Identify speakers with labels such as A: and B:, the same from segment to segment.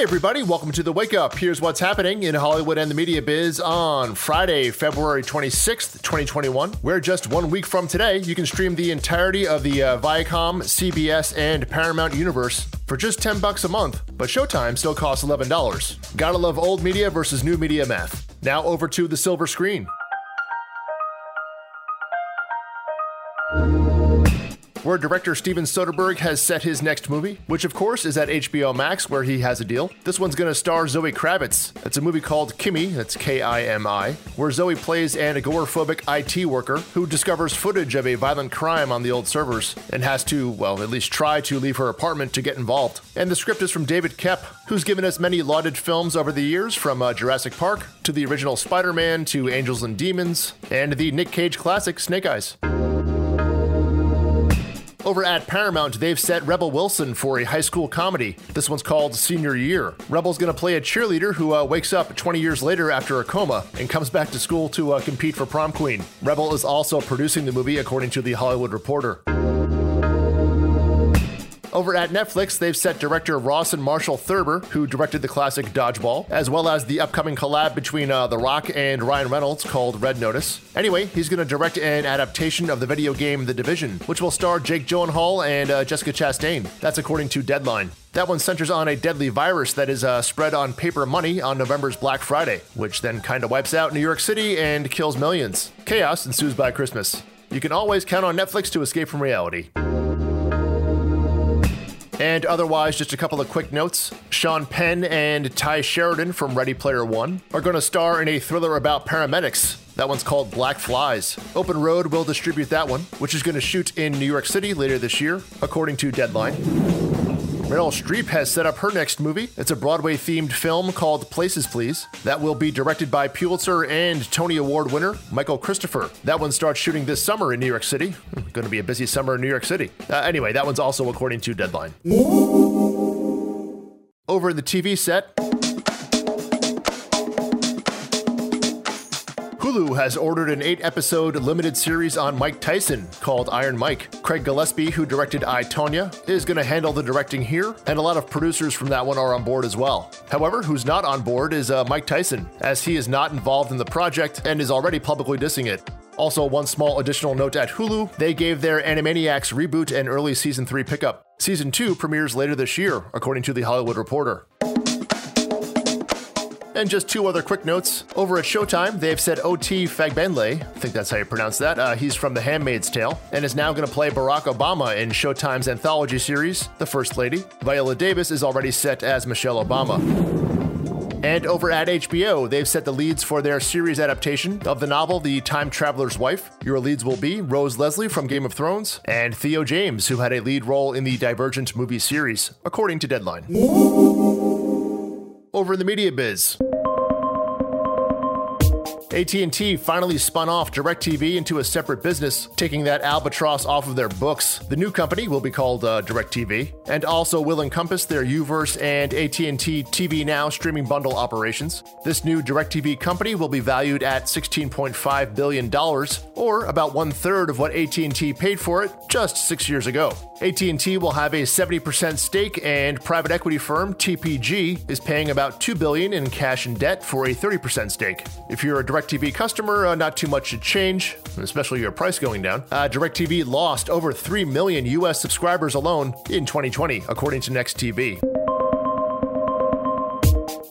A: Hey, everybody, welcome to the Wake Up. Here's what's happening in Hollywood and the media biz on Friday, February 26th, 2021. We're just one week from today, you can stream the entirety of the uh, Viacom, CBS, and Paramount universe for just 10 bucks a month, but Showtime still costs $11. Gotta love old media versus new media math. Now over to the silver screen. Where director Steven Soderbergh has set his next movie, which of course is at HBO Max, where he has a deal. This one's going to star Zoe Kravitz. It's a movie called Kimi, that's K I M I, where Zoe plays an agoraphobic IT worker who discovers footage of a violent crime on the old servers and has to, well, at least try to leave her apartment to get involved. And the script is from David Koepp, who's given us many lauded films over the years, from uh, Jurassic Park to the original Spider Man to Angels and Demons and the Nick Cage classic Snake Eyes. Over at Paramount, they've set Rebel Wilson for a high school comedy. This one's called Senior Year. Rebel's going to play a cheerleader who uh, wakes up 20 years later after a coma and comes back to school to uh, compete for prom queen. Rebel is also producing the movie, according to The Hollywood Reporter. Over at Netflix, they've set director Rawson Marshall Thurber, who directed the classic Dodgeball, as well as the upcoming collab between uh, The Rock and Ryan Reynolds called Red Notice. Anyway, he's going to direct an adaptation of the video game The Division, which will star Jake Gyllenhaal and uh, Jessica Chastain. That's according to Deadline. That one centers on a deadly virus that is uh, spread on paper money on November's Black Friday, which then kind of wipes out New York City and kills millions. Chaos ensues by Christmas. You can always count on Netflix to escape from reality. And otherwise, just a couple of quick notes. Sean Penn and Tye Sheridan from Ready Player One are going to star in a thriller about paramedics. That one's called Black Flies. Open Road will distribute that one, which is going to shoot in New York City later this year, according to Deadline. Meryl Streep has set up her next movie. It's a Broadway themed film called Places Please. That will be directed by Pulitzer and Tony Award winner Michael Christopher. That one starts shooting this summer in New York City. Going to be a busy summer in New York City. Uh, anyway, that one's also according to Deadline. Over in the TV set, Hulu has ordered an eight episode limited series on Mike Tyson called Iron Mike. Craig Gillespie, who directed I, Tonya, is going to handle the directing here, and a lot of producers from that one are on board as well. However, who's not on board is uh, Mike Tyson, as he is not involved in the project and is already publicly dissing it. Also, one small additional note at Hulu they gave their Animaniacs reboot an early season 3 pickup. Season 2 premieres later this year, according to The Hollywood Reporter. And just two other quick notes. Over at Showtime, they've said O.T. Fagbenle, I think that's how you pronounce that, uh, he's from The Handmaid's Tale, and is now going to play Barack Obama in Showtime's anthology series, The First Lady. Viola Davis is already set as Michelle Obama. And over at HBO, they've set the leads for their series adaptation of the novel The Time Traveler's Wife. Your leads will be Rose Leslie from Game of Thrones and Theo James, who had a lead role in the Divergent movie series, according to Deadline. Over in the media biz. AT&T finally spun off DirecTV into a separate business, taking that albatross off of their books. The new company will be called uh, DirecTV, and also will encompass their UVerse and AT&T TV Now streaming bundle operations. This new DirecTV company will be valued at $16.5 billion, or about one third of what AT&T paid for it just six years ago. AT&T will have a 70% stake, and private equity firm TPG is paying about 2 billion in cash and debt for a 30% stake. If you're a direct DirecTV customer, uh, not too much should change, especially your price going down. Uh, DirecTV lost over 3 million US subscribers alone in 2020, according to Next TV.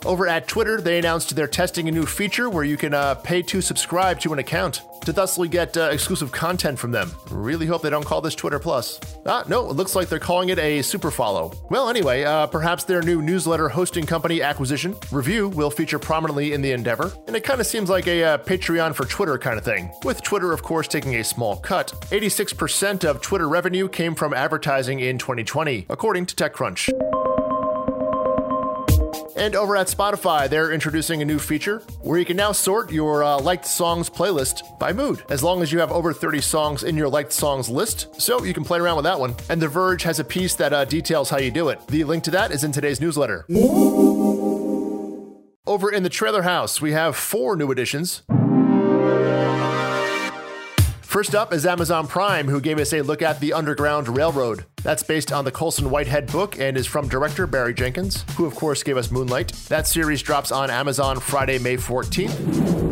A: Over at Twitter, they announced they're testing a new feature where you can uh, pay to subscribe to an account to thusly get uh, exclusive content from them. Really hope they don't call this Twitter Plus. Ah, no, it looks like they're calling it a super follow. Well, anyway, uh, perhaps their new newsletter hosting company acquisition, Revue, will feature prominently in the endeavor, and it kind of seems like a uh, Patreon for Twitter kind of thing. With Twitter, of course, taking a small cut, 86% of Twitter revenue came from advertising in 2020, according to TechCrunch. And over at Spotify, they're introducing a new feature where you can now sort your uh, liked songs playlist by mood, as long as you have over 30 songs in your liked songs list. So you can play around with that one. And The Verge has a piece that uh, details how you do it. The link to that is in today's newsletter. Over in the trailer house, we have four new additions. First up is Amazon Prime, who gave us a look at the Underground Railroad. That's based on the Colson Whitehead book and is from director Barry Jenkins, who of course gave us Moonlight. That series drops on Amazon Friday, May 14th.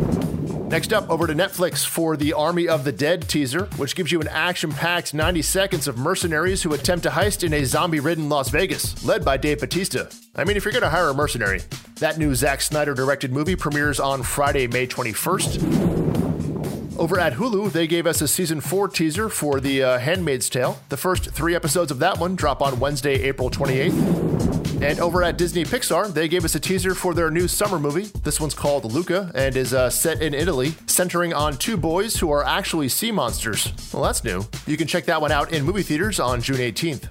A: Next up, over to Netflix for the Army of the Dead teaser, which gives you an action packed 90 seconds of mercenaries who attempt a heist in a zombie ridden Las Vegas, led by Dave Bautista. I mean, if you're going to hire a mercenary, that new Zack Snyder directed movie premieres on Friday, May 21st. Over at Hulu, they gave us a season 4 teaser for The uh, Handmaid's Tale. The first three episodes of that one drop on Wednesday, April 28th. And over at Disney Pixar, they gave us a teaser for their new summer movie. This one's called Luca and is uh, set in Italy, centering on two boys who are actually sea monsters. Well, that's new. You can check that one out in movie theaters on June 18th.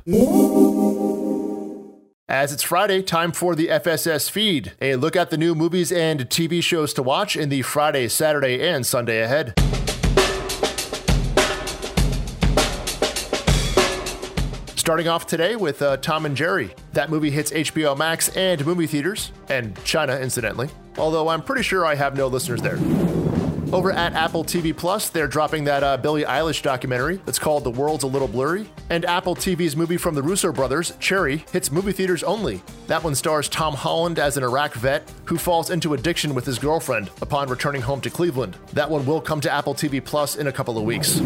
A: As it's Friday, time for the FSS feed. A look at the new movies and TV shows to watch in the Friday, Saturday, and Sunday ahead. Starting off today with uh, Tom and Jerry. That movie hits HBO Max and movie theaters, and China, incidentally, although I'm pretty sure I have no listeners there. Over at Apple TV Plus, they're dropping that uh, Billie Eilish documentary that's called The World's a Little Blurry. And Apple TV's movie from the Russo brothers, Cherry, hits movie theaters only. That one stars Tom Holland as an Iraq vet who falls into addiction with his girlfriend upon returning home to Cleveland. That one will come to Apple TV Plus in a couple of weeks.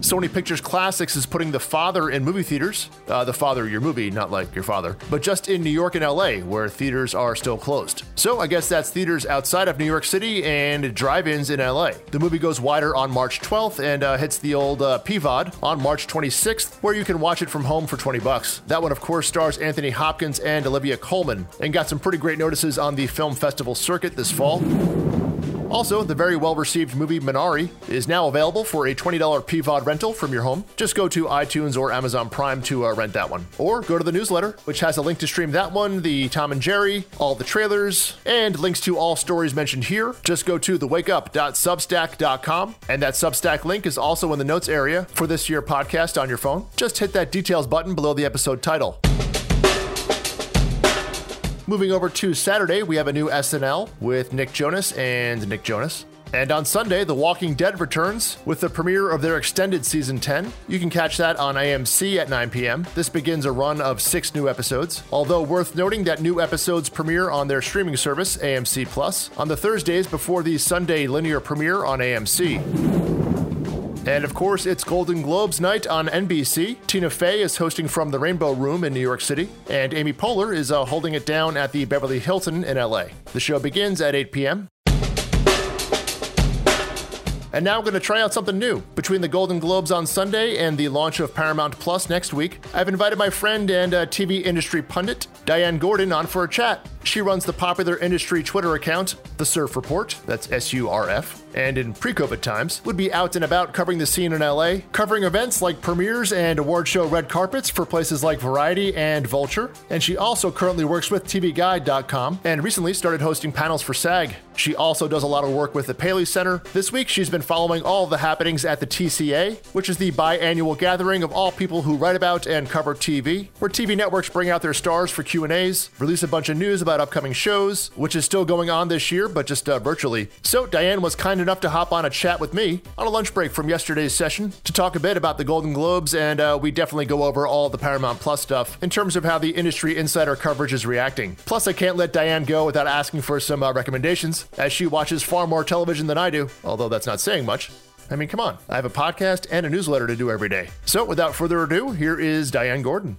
A: Sony Pictures Classics is putting The Father in movie theaters. Uh, the Father, of your movie, not like your father, but just in New York and LA, where theaters are still closed. So I guess that's theaters outside of New York City and drive ins in LA. The movie goes wider on March 12th and uh, hits the old uh, PVOD on March 26th, where you can watch it from home for 20 bucks. That one, of course, stars Anthony Hopkins and Olivia Colman, and got some pretty great notices on the film festival circuit this fall. Also, the very well received movie Minari is now available for a $20 PVOD rental from your home. Just go to iTunes or Amazon Prime to uh, rent that one. Or go to the newsletter, which has a link to stream that one, the Tom and Jerry, all the trailers, and links to all stories mentioned here. Just go to thewakeup.substack.com, and that Substack link is also in the notes area for this year podcast on your phone. Just hit that details button below the episode title. Moving over to Saturday, we have a new SNL with Nick Jonas and Nick Jonas. And on Sunday, The Walking Dead returns with the premiere of their extended season 10. You can catch that on AMC at 9 p.m. This begins a run of six new episodes, although worth noting that new episodes premiere on their streaming service, AMC Plus, on the Thursdays before the Sunday linear premiere on AMC. And of course, it's Golden Globes night on NBC. Tina Fey is hosting from the Rainbow Room in New York City, and Amy Poehler is uh, holding it down at the Beverly Hilton in LA. The show begins at 8 p.m. And now I'm going to try out something new. Between the Golden Globes on Sunday and the launch of Paramount Plus next week, I've invited my friend and uh, TV industry pundit, Diane Gordon, on for a chat. She runs the popular industry Twitter account, The Surf Report, that's S U R F, and in pre COVID times, would be out and about covering the scene in LA, covering events like premieres and award show red carpets for places like Variety and Vulture. And she also currently works with TVGuide.com and recently started hosting panels for SAG. She also does a lot of work with the Paley Center. This week, she's been following all the happenings at the TCA, which is the biannual gathering of all people who write about and cover TV, where TV networks bring out their stars for Q&As, release a bunch of news about about upcoming shows, which is still going on this year, but just uh, virtually. So Diane was kind enough to hop on a chat with me on a lunch break from yesterday's session to talk a bit about the Golden Globes, and uh, we definitely go over all the Paramount Plus stuff in terms of how the industry insider coverage is reacting. Plus, I can't let Diane go without asking for some uh, recommendations, as she watches far more television than I do, although that's not saying much. I mean, come on. I have a podcast and a newsletter to do every day. So, without further ado, here is Diane Gordon.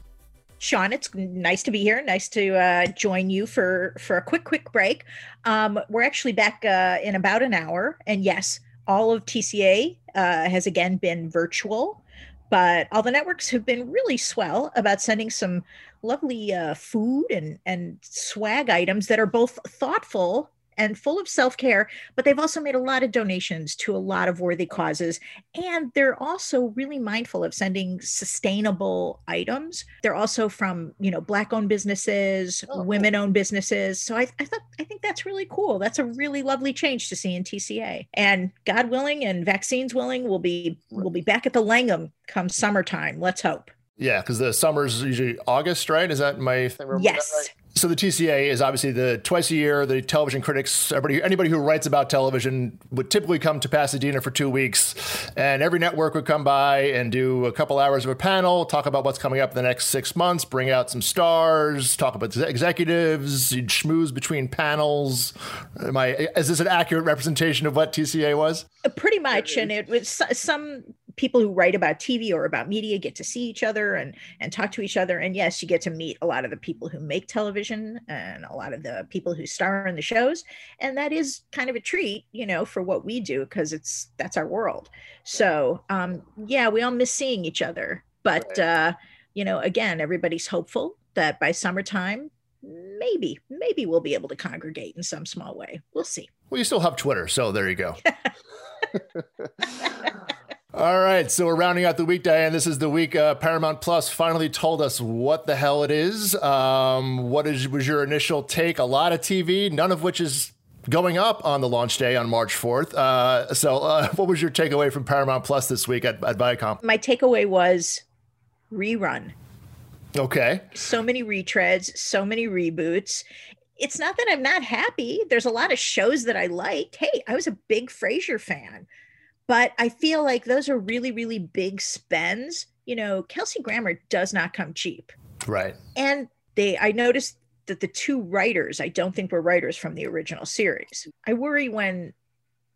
B: Sean, it's nice to be here. Nice to uh, join you for for a quick, quick break. Um, we're actually back uh, in about an hour, and yes, all of TCA uh, has again been virtual, but all the networks have been really swell about sending some lovely uh, food and and swag items that are both thoughtful and full of self care, but they've also made a lot of donations to a lot of worthy causes. And they're also really mindful of sending sustainable items. They're also from, you know, Black owned businesses, oh, women owned businesses. So I, I thought, I think that's really cool. That's a really lovely change to see in TCA. And God willing and vaccines willing, we'll be, we'll be back at the Langham come summertime. Let's hope.
A: Yeah, because the summer's usually August, right? Is that my thing?
B: Yes.
A: So the TCA is obviously the twice a year the television critics, everybody, anybody who writes about television would typically come to Pasadena for two weeks, and every network would come by and do a couple hours of a panel, talk about what's coming up in the next six months, bring out some stars, talk about executives, you'd schmooze between panels. Am I? Is this an accurate representation of what TCA was?
B: Pretty much, and it was some people who write about TV or about media get to see each other and and talk to each other. And yes, you get to meet a lot of the people who make television and a lot of the people who star in the shows. And that is kind of a treat, you know, for what we do because it's that's our world. So um, yeah, we all miss seeing each other. But uh, you know, again, everybody's hopeful that by summertime maybe maybe we'll be able to congregate in some small way we'll see
A: well you still have twitter so there you go All right, so we're rounding out the week, Diane. This is the week uh, Paramount Plus finally told us what the hell it is. Um, what is, was your initial take? A lot of TV, none of which is going up on the launch day on March 4th. Uh, so, uh, what was your takeaway from Paramount Plus this week at, at Viacom?
B: My takeaway was rerun.
A: Okay.
B: So many retreads, so many reboots. It's not that I'm not happy. There's a lot of shows that I liked. Hey, I was a big Frasier fan but I feel like those are really, really big spends. You know, Kelsey Grammer does not come cheap.
A: Right.
B: And they, I noticed that the two writers, I don't think were writers from the original series. I worry when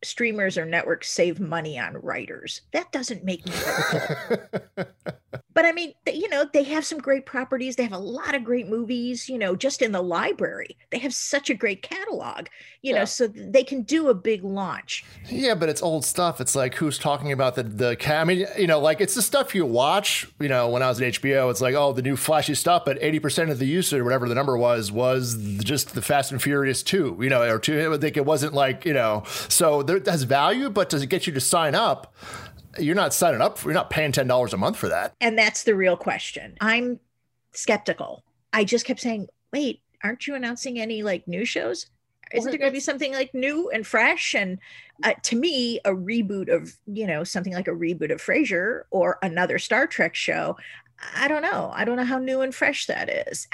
B: streamers or networks save money on writers. That doesn't make me but I mean, you know, they have some great properties. They have a lot of great movies, you know, just in the library. They have such a great catalog, you yeah. know, so they can do a big launch.
A: Yeah, but it's old stuff. It's like who's talking about the the I mean, you know, like it's the stuff you watch, you know, when I was at HBO, it's like, oh, the new flashy stuff, but 80% of the usage or whatever the number was was just the Fast and Furious 2, you know, or 2 I think it wasn't like, you know, so there has value, but does it get you to sign up? you're not signing up for, you're not paying $10 a month for that.
B: And that's the real question. I'm skeptical. I just kept saying, wait, aren't you announcing any like new shows? Isn't there going to be something like new and fresh? And uh, to me, a reboot of, you know, something like a reboot of Frasier or another Star Trek show, I don't know. I don't know how new and fresh that is.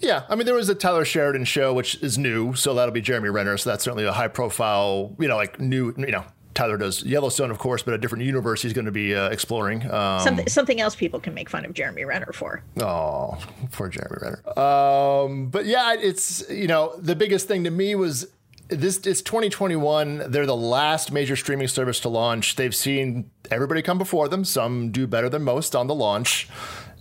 A: Yeah, I mean, there was a Taylor Sheridan show, which is new, so that'll be Jeremy Renner. So that's certainly a high profile, you know, like new, you know, Taylor does Yellowstone, of course, but a different universe he's going to be uh, exploring.
B: Um, something, something else people can make fun of Jeremy Renner for.
A: Oh, for Jeremy Renner. Um, but yeah, it's you know the biggest thing to me was this. It's 2021. They're the last major streaming service to launch. They've seen everybody come before them. Some do better than most on the launch,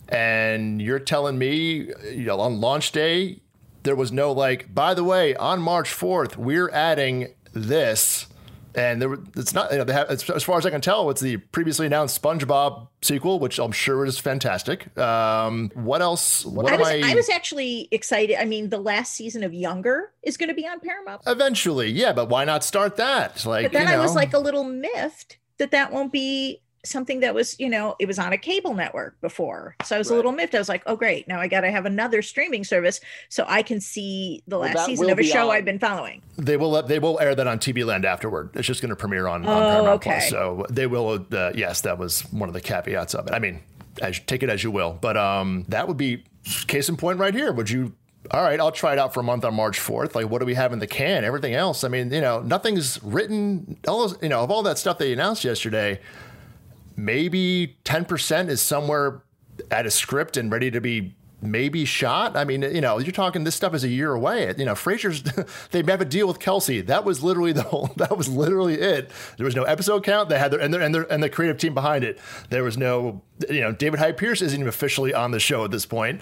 A: and you're telling me you know, on launch day there was no like. By the way, on March 4th, we're adding this and there, it's not. You know, have, as, as, far as I can tell, it's the previously announced SpongeBob sequel, which I'm sure is fantastic. Um, what else? What
B: I was, I... I was actually excited. I mean, the last season of Younger is going to be on Paramount.
A: Eventually, yeah, but why not start that? Like,
B: but then
A: you know.
B: I was like a little miffed that that won't be something that was, you know, it was on a cable network before. So I was right. a little miffed. I was like, oh, great. Now I got to have another streaming service so I can see the last well, season of a show on. I've been following.
A: They will they will air that on TV Land afterward. It's just going to premiere on, oh, on Paramount okay. Plus. So they will, uh, yes, that was one of the caveats of it. I mean, as, take it as you will. But um, that would be case in point right here. Would you all right, I'll try it out for a month on March 4th. Like, what do we have in the can? Everything else, I mean, you know, nothing's written. All those, you know, of all that stuff they announced yesterday, maybe 10% is somewhere at a script and ready to be maybe shot. I mean, you know, you're talking this stuff is a year away. You know, Frasier's they have a deal with Kelsey. That was literally the whole. That was literally it. There was no episode count. They had their and their and, their, and the creative team behind it. There was no. You know, David Hyde Pierce isn't even officially on the show at this point.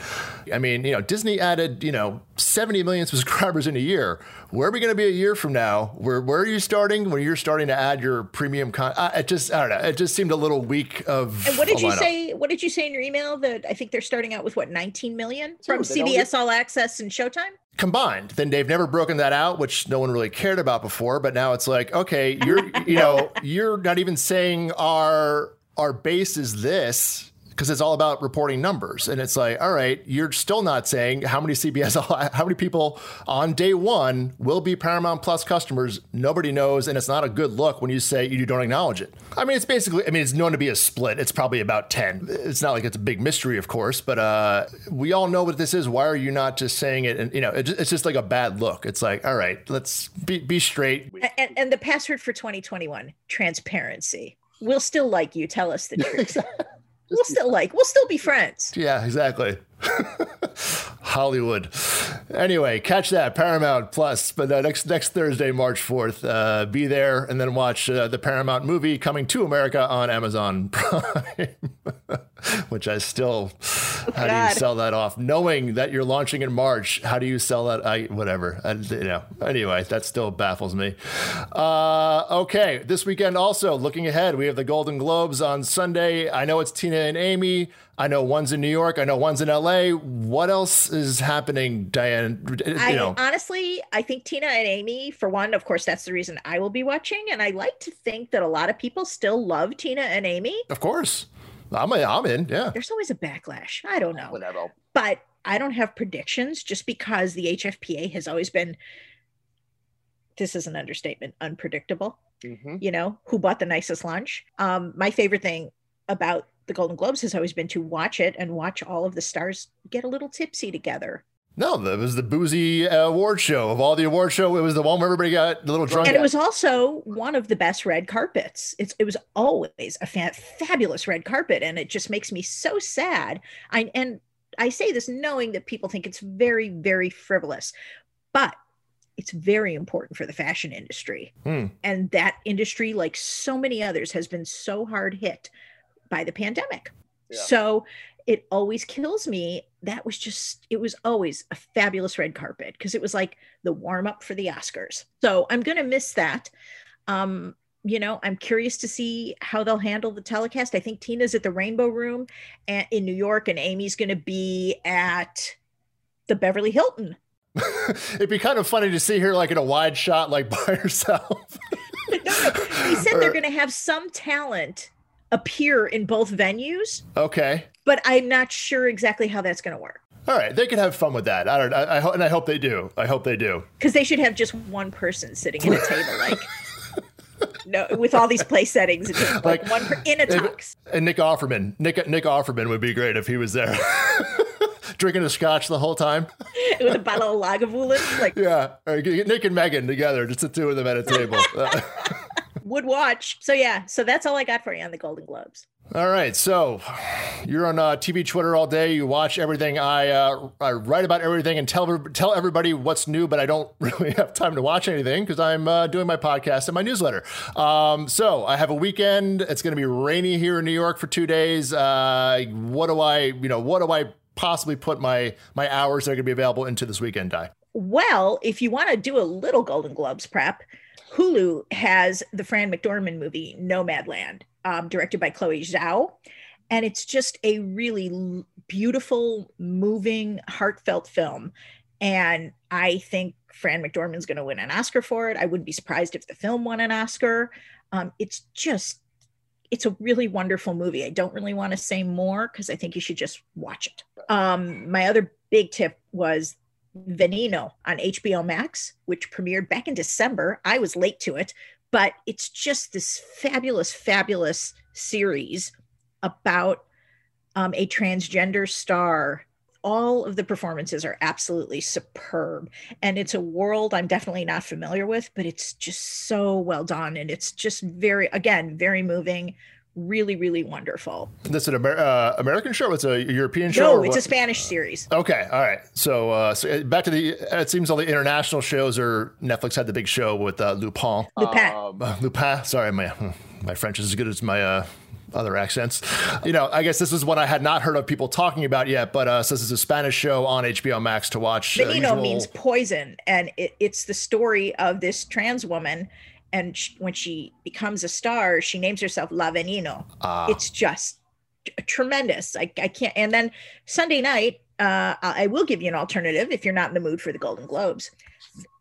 A: I mean, you know, Disney added you know 70 million subscribers in a year. Where are we going to be a year from now? Where where are you starting when you're starting to add your premium content? It just I don't know. It just seemed a little weak of.
B: And what did you say? What did you say in your email that I think they're starting out with what 19 million from CBS All Access and Showtime?
A: combined. Then they've never broken that out, which no one really cared about before. But now it's like, okay, you're you know, you're not even saying our our base is this because it's all about reporting numbers. And it's like, all right, you're still not saying how many CBS, how many people on day one will be Paramount Plus customers. Nobody knows. And it's not a good look when you say you don't acknowledge it. I mean, it's basically, I mean, it's known to be a split. It's probably about 10. It's not like it's a big mystery, of course, but uh, we all know what this is. Why are you not just saying it? And, you know, it's just like a bad look. It's like, all right, let's be, be straight.
B: And, and the password for 2021 transparency. We'll still like you. Tell us the truth. we'll still like we'll still be friends.
A: Yeah, exactly. Hollywood. Anyway, catch that Paramount Plus, but uh, next next Thursday, March fourth, uh, be there and then watch uh, the Paramount movie coming to America on Amazon Prime, which I still. Oh, how God. do you sell that off? Knowing that you're launching in March, how do you sell that? I whatever. I, you know. Anyway, that still baffles me. Uh, okay, this weekend also looking ahead, we have the Golden Globes on Sunday. I know it's Tina and Amy. I know one's in New York. I know one's in LA. What else is happening, Diane?
B: You I know. honestly, I think Tina and Amy, for one, of course, that's the reason I will be watching. And I like to think that a lot of people still love Tina and Amy.
A: Of course. I'm, a, I'm in. Yeah.
B: There's always a backlash. I don't know. Whatever. But I don't have predictions just because the HFPA has always been, this is an understatement, unpredictable. Mm-hmm. You know, who bought the nicest lunch? Um, my favorite thing about the Golden Globes has always been to watch it and watch all of the stars get a little tipsy together.
A: No, it was the boozy uh, award show of all the award show. It was the one where everybody got a little drunk.
B: And it was also one of the best red carpets. It's it was always a fa- fabulous red carpet, and it just makes me so sad. I and I say this knowing that people think it's very very frivolous, but it's very important for the fashion industry. Hmm. And that industry, like so many others, has been so hard hit by the pandemic. Yeah. So it always kills me. That was just, it was always a fabulous red carpet because it was like the warm up for the Oscars. So I'm going to miss that. Um, you know, I'm curious to see how they'll handle the telecast. I think Tina's at the Rainbow Room in New York, and Amy's going to be at the Beverly Hilton.
A: It'd be kind of funny to see her like in a wide shot, like by herself.
B: no, no. He said they're going to have some talent appear in both venues.
A: Okay.
B: But I'm not sure exactly how that's going to work.
A: All right, they can have fun with that. I don't. I, I and I hope they do. I hope they do.
B: Because they should have just one person sitting at a table, like no, with all these place settings, like, like one per, in a tux.
A: And Nick Offerman, Nick Nick Offerman would be great if he was there. Drinking a scotch the whole time
B: with a bottle of Lagavulin, like
A: yeah, Nick and Megan together, just the two of them at a table
B: would watch. So yeah, so that's all I got for you on the Golden Globes.
A: All right, so you're on uh, TV Twitter all day. You watch everything. I uh, I write about everything and tell tell everybody what's new, but I don't really have time to watch anything because I'm uh, doing my podcast and my newsletter. Um, so I have a weekend. It's going to be rainy here in New York for two days. Uh, what do I you know what do I possibly put my my hours that are going to be available into this weekend? Die.
B: Well, if you want to do a little Golden Globes prep Hulu has the Fran McDormand movie Nomadland, um, directed by Chloe Zhao. And it's just a really beautiful, moving, heartfelt film. And I think Fran McDormand's going to win an Oscar for it. I wouldn't be surprised if the film won an Oscar. Um, it's just, it's a really wonderful movie. I don't really want to say more because I think you should just watch it. Um, my other big tip was Veneno on HBO Max, which premiered back in December. I was late to it, but it's just this fabulous, fabulous series about um, a transgender star. All of the performances are absolutely superb. And it's a world I'm definitely not familiar with, but it's just so well done. And it's just very, again, very moving, really, really wonderful.
A: This is an Amer- uh, American show? It's a European show?
B: No, it's a Spanish series.
A: Okay, all right. So, uh, so uh, back to the. It seems all the international shows are Netflix had the big show with uh, Lupin.
B: Lupin. Um,
A: uh, Lupin. Sorry, my my French is as good as my. Uh, other accents. You know, I guess this is what I had not heard of people talking about yet, but uh, this is a Spanish show on HBO Max to watch.
B: Veneno uh, usual... means poison, and it, it's the story of this trans woman and she, when she becomes a star, she names herself La Veneno. Uh, it's just tremendous. I, I can't. And then Sunday night, uh, I will give you an alternative if you're not in the mood for the Golden Globes.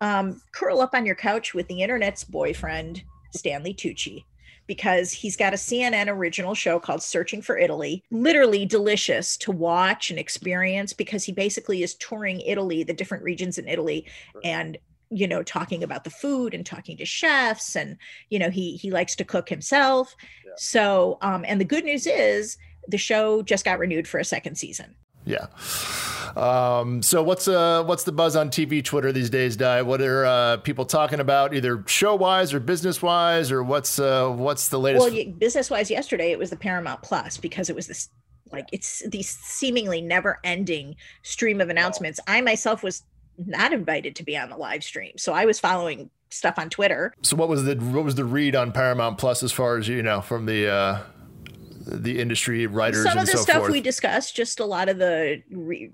B: Um, curl up on your couch with the internet's boyfriend, Stanley Tucci, because he's got a CNN original show called Searching for Italy. Literally delicious to watch and experience because he basically is touring Italy, the different regions in Italy, and you know talking about the food and talking to chefs and you know he he likes to cook himself yeah. so um and the good news is the show just got renewed for a second season
A: yeah. Um, so what's uh what's the buzz on TV, Twitter these days, Di? What are uh, people talking about, either show wise or business wise, or what's uh what's the latest?
B: Well, business wise, yesterday it was the Paramount Plus because it was this like it's the seemingly never ending stream of announcements. I myself was not invited to be on the live stream, so I was following stuff on Twitter.
A: So what was the what was the read on Paramount Plus as far as you know from the uh the industry writers
B: some of the
A: so
B: stuff
A: forth.
B: we discussed just a lot of the re,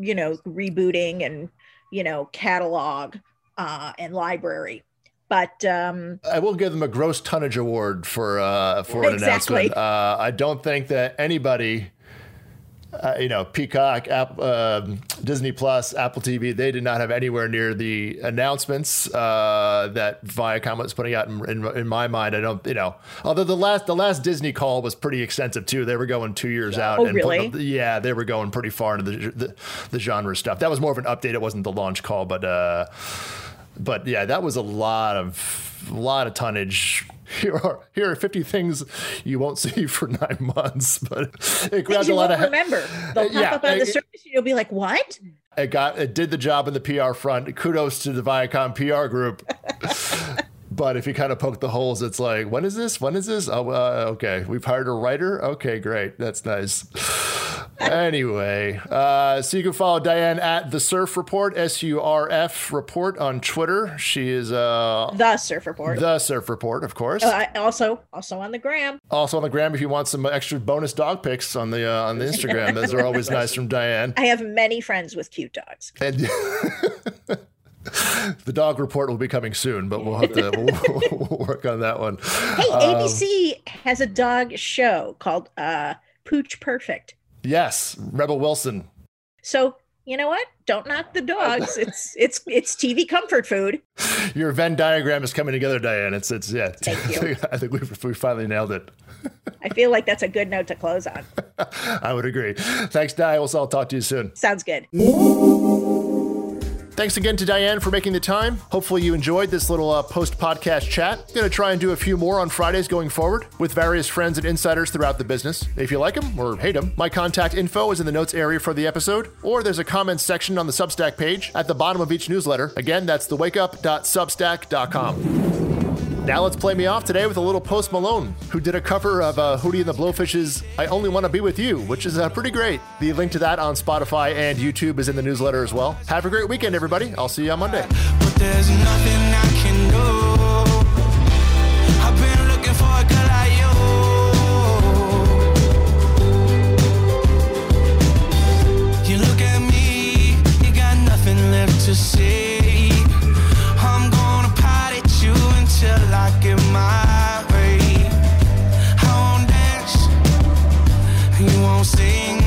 B: you know rebooting and you know catalog uh, and library but um,
A: I will give them a gross tonnage award for uh, for an exactly. announcement. Uh, I don't think that anybody uh, you know, Peacock, App, uh, Disney Plus, Apple TV, they did not have anywhere near the announcements uh, that Viacom was putting out. In, in, in, my mind, I don't, you know, although the last the last Disney call was pretty extensive too. They were going two years out.
B: Oh, and really?
A: yeah, they were going pretty far into the, the, the genre stuff. That was more of an update. It wasn't the launch call, but uh, but yeah, that was a lot of a lot of tonnage here are here are 50 things you won't see for nine months but
B: it grabbed a lot of remember. They'll pop yeah, up on the surface and you'll be like what?
A: It got it did the job in the pr front. Kudos to the viacom pr group but if you kind of poke the holes it's like when is this when is this oh uh, okay we've hired a writer okay great that's nice anyway, uh, so you can follow Diane at the Surf Report, S U R F Report on Twitter. She is uh,
B: the Surf Report.
A: The Surf Report, of course.
B: Uh, also, also on the gram.
A: Also on the gram, if you want some extra bonus dog pics on the uh, on the Instagram, those are always nice from Diane.
B: I have many friends with cute dogs. And
A: the dog report will be coming soon, but we'll have to we'll, we'll work on that one.
B: Hey, ABC um, has a dog show called uh, Pooch Perfect.
A: Yes, Rebel Wilson.
B: So you know what? Don't knock the dogs. It's it's it's TV comfort food.
A: Your Venn diagram is coming together, Diane. It's it's yeah.
B: Thank you.
A: I think we we finally nailed it.
B: I feel like that's a good note to close on.
A: I would agree. Thanks, Di. We'll I'll talk to you soon.
B: Sounds good.
A: Thanks again to Diane for making the time. Hopefully, you enjoyed this little uh, post podcast chat. Going to try and do a few more on Fridays going forward with various friends and insiders throughout the business. If you like them or hate them, my contact info is in the notes area for the episode, or there's a comments section on the Substack page at the bottom of each newsletter. Again, that's thewakeup.substack.com. Now let's play me off today with a little Post Malone, who did a cover of uh, Hootie and the Blowfish's I Only Want to Be With You, which is uh, pretty great. The link to that on Spotify and YouTube is in the newsletter as well. Have a great weekend, everybody. I'll see you on Monday. to see sing.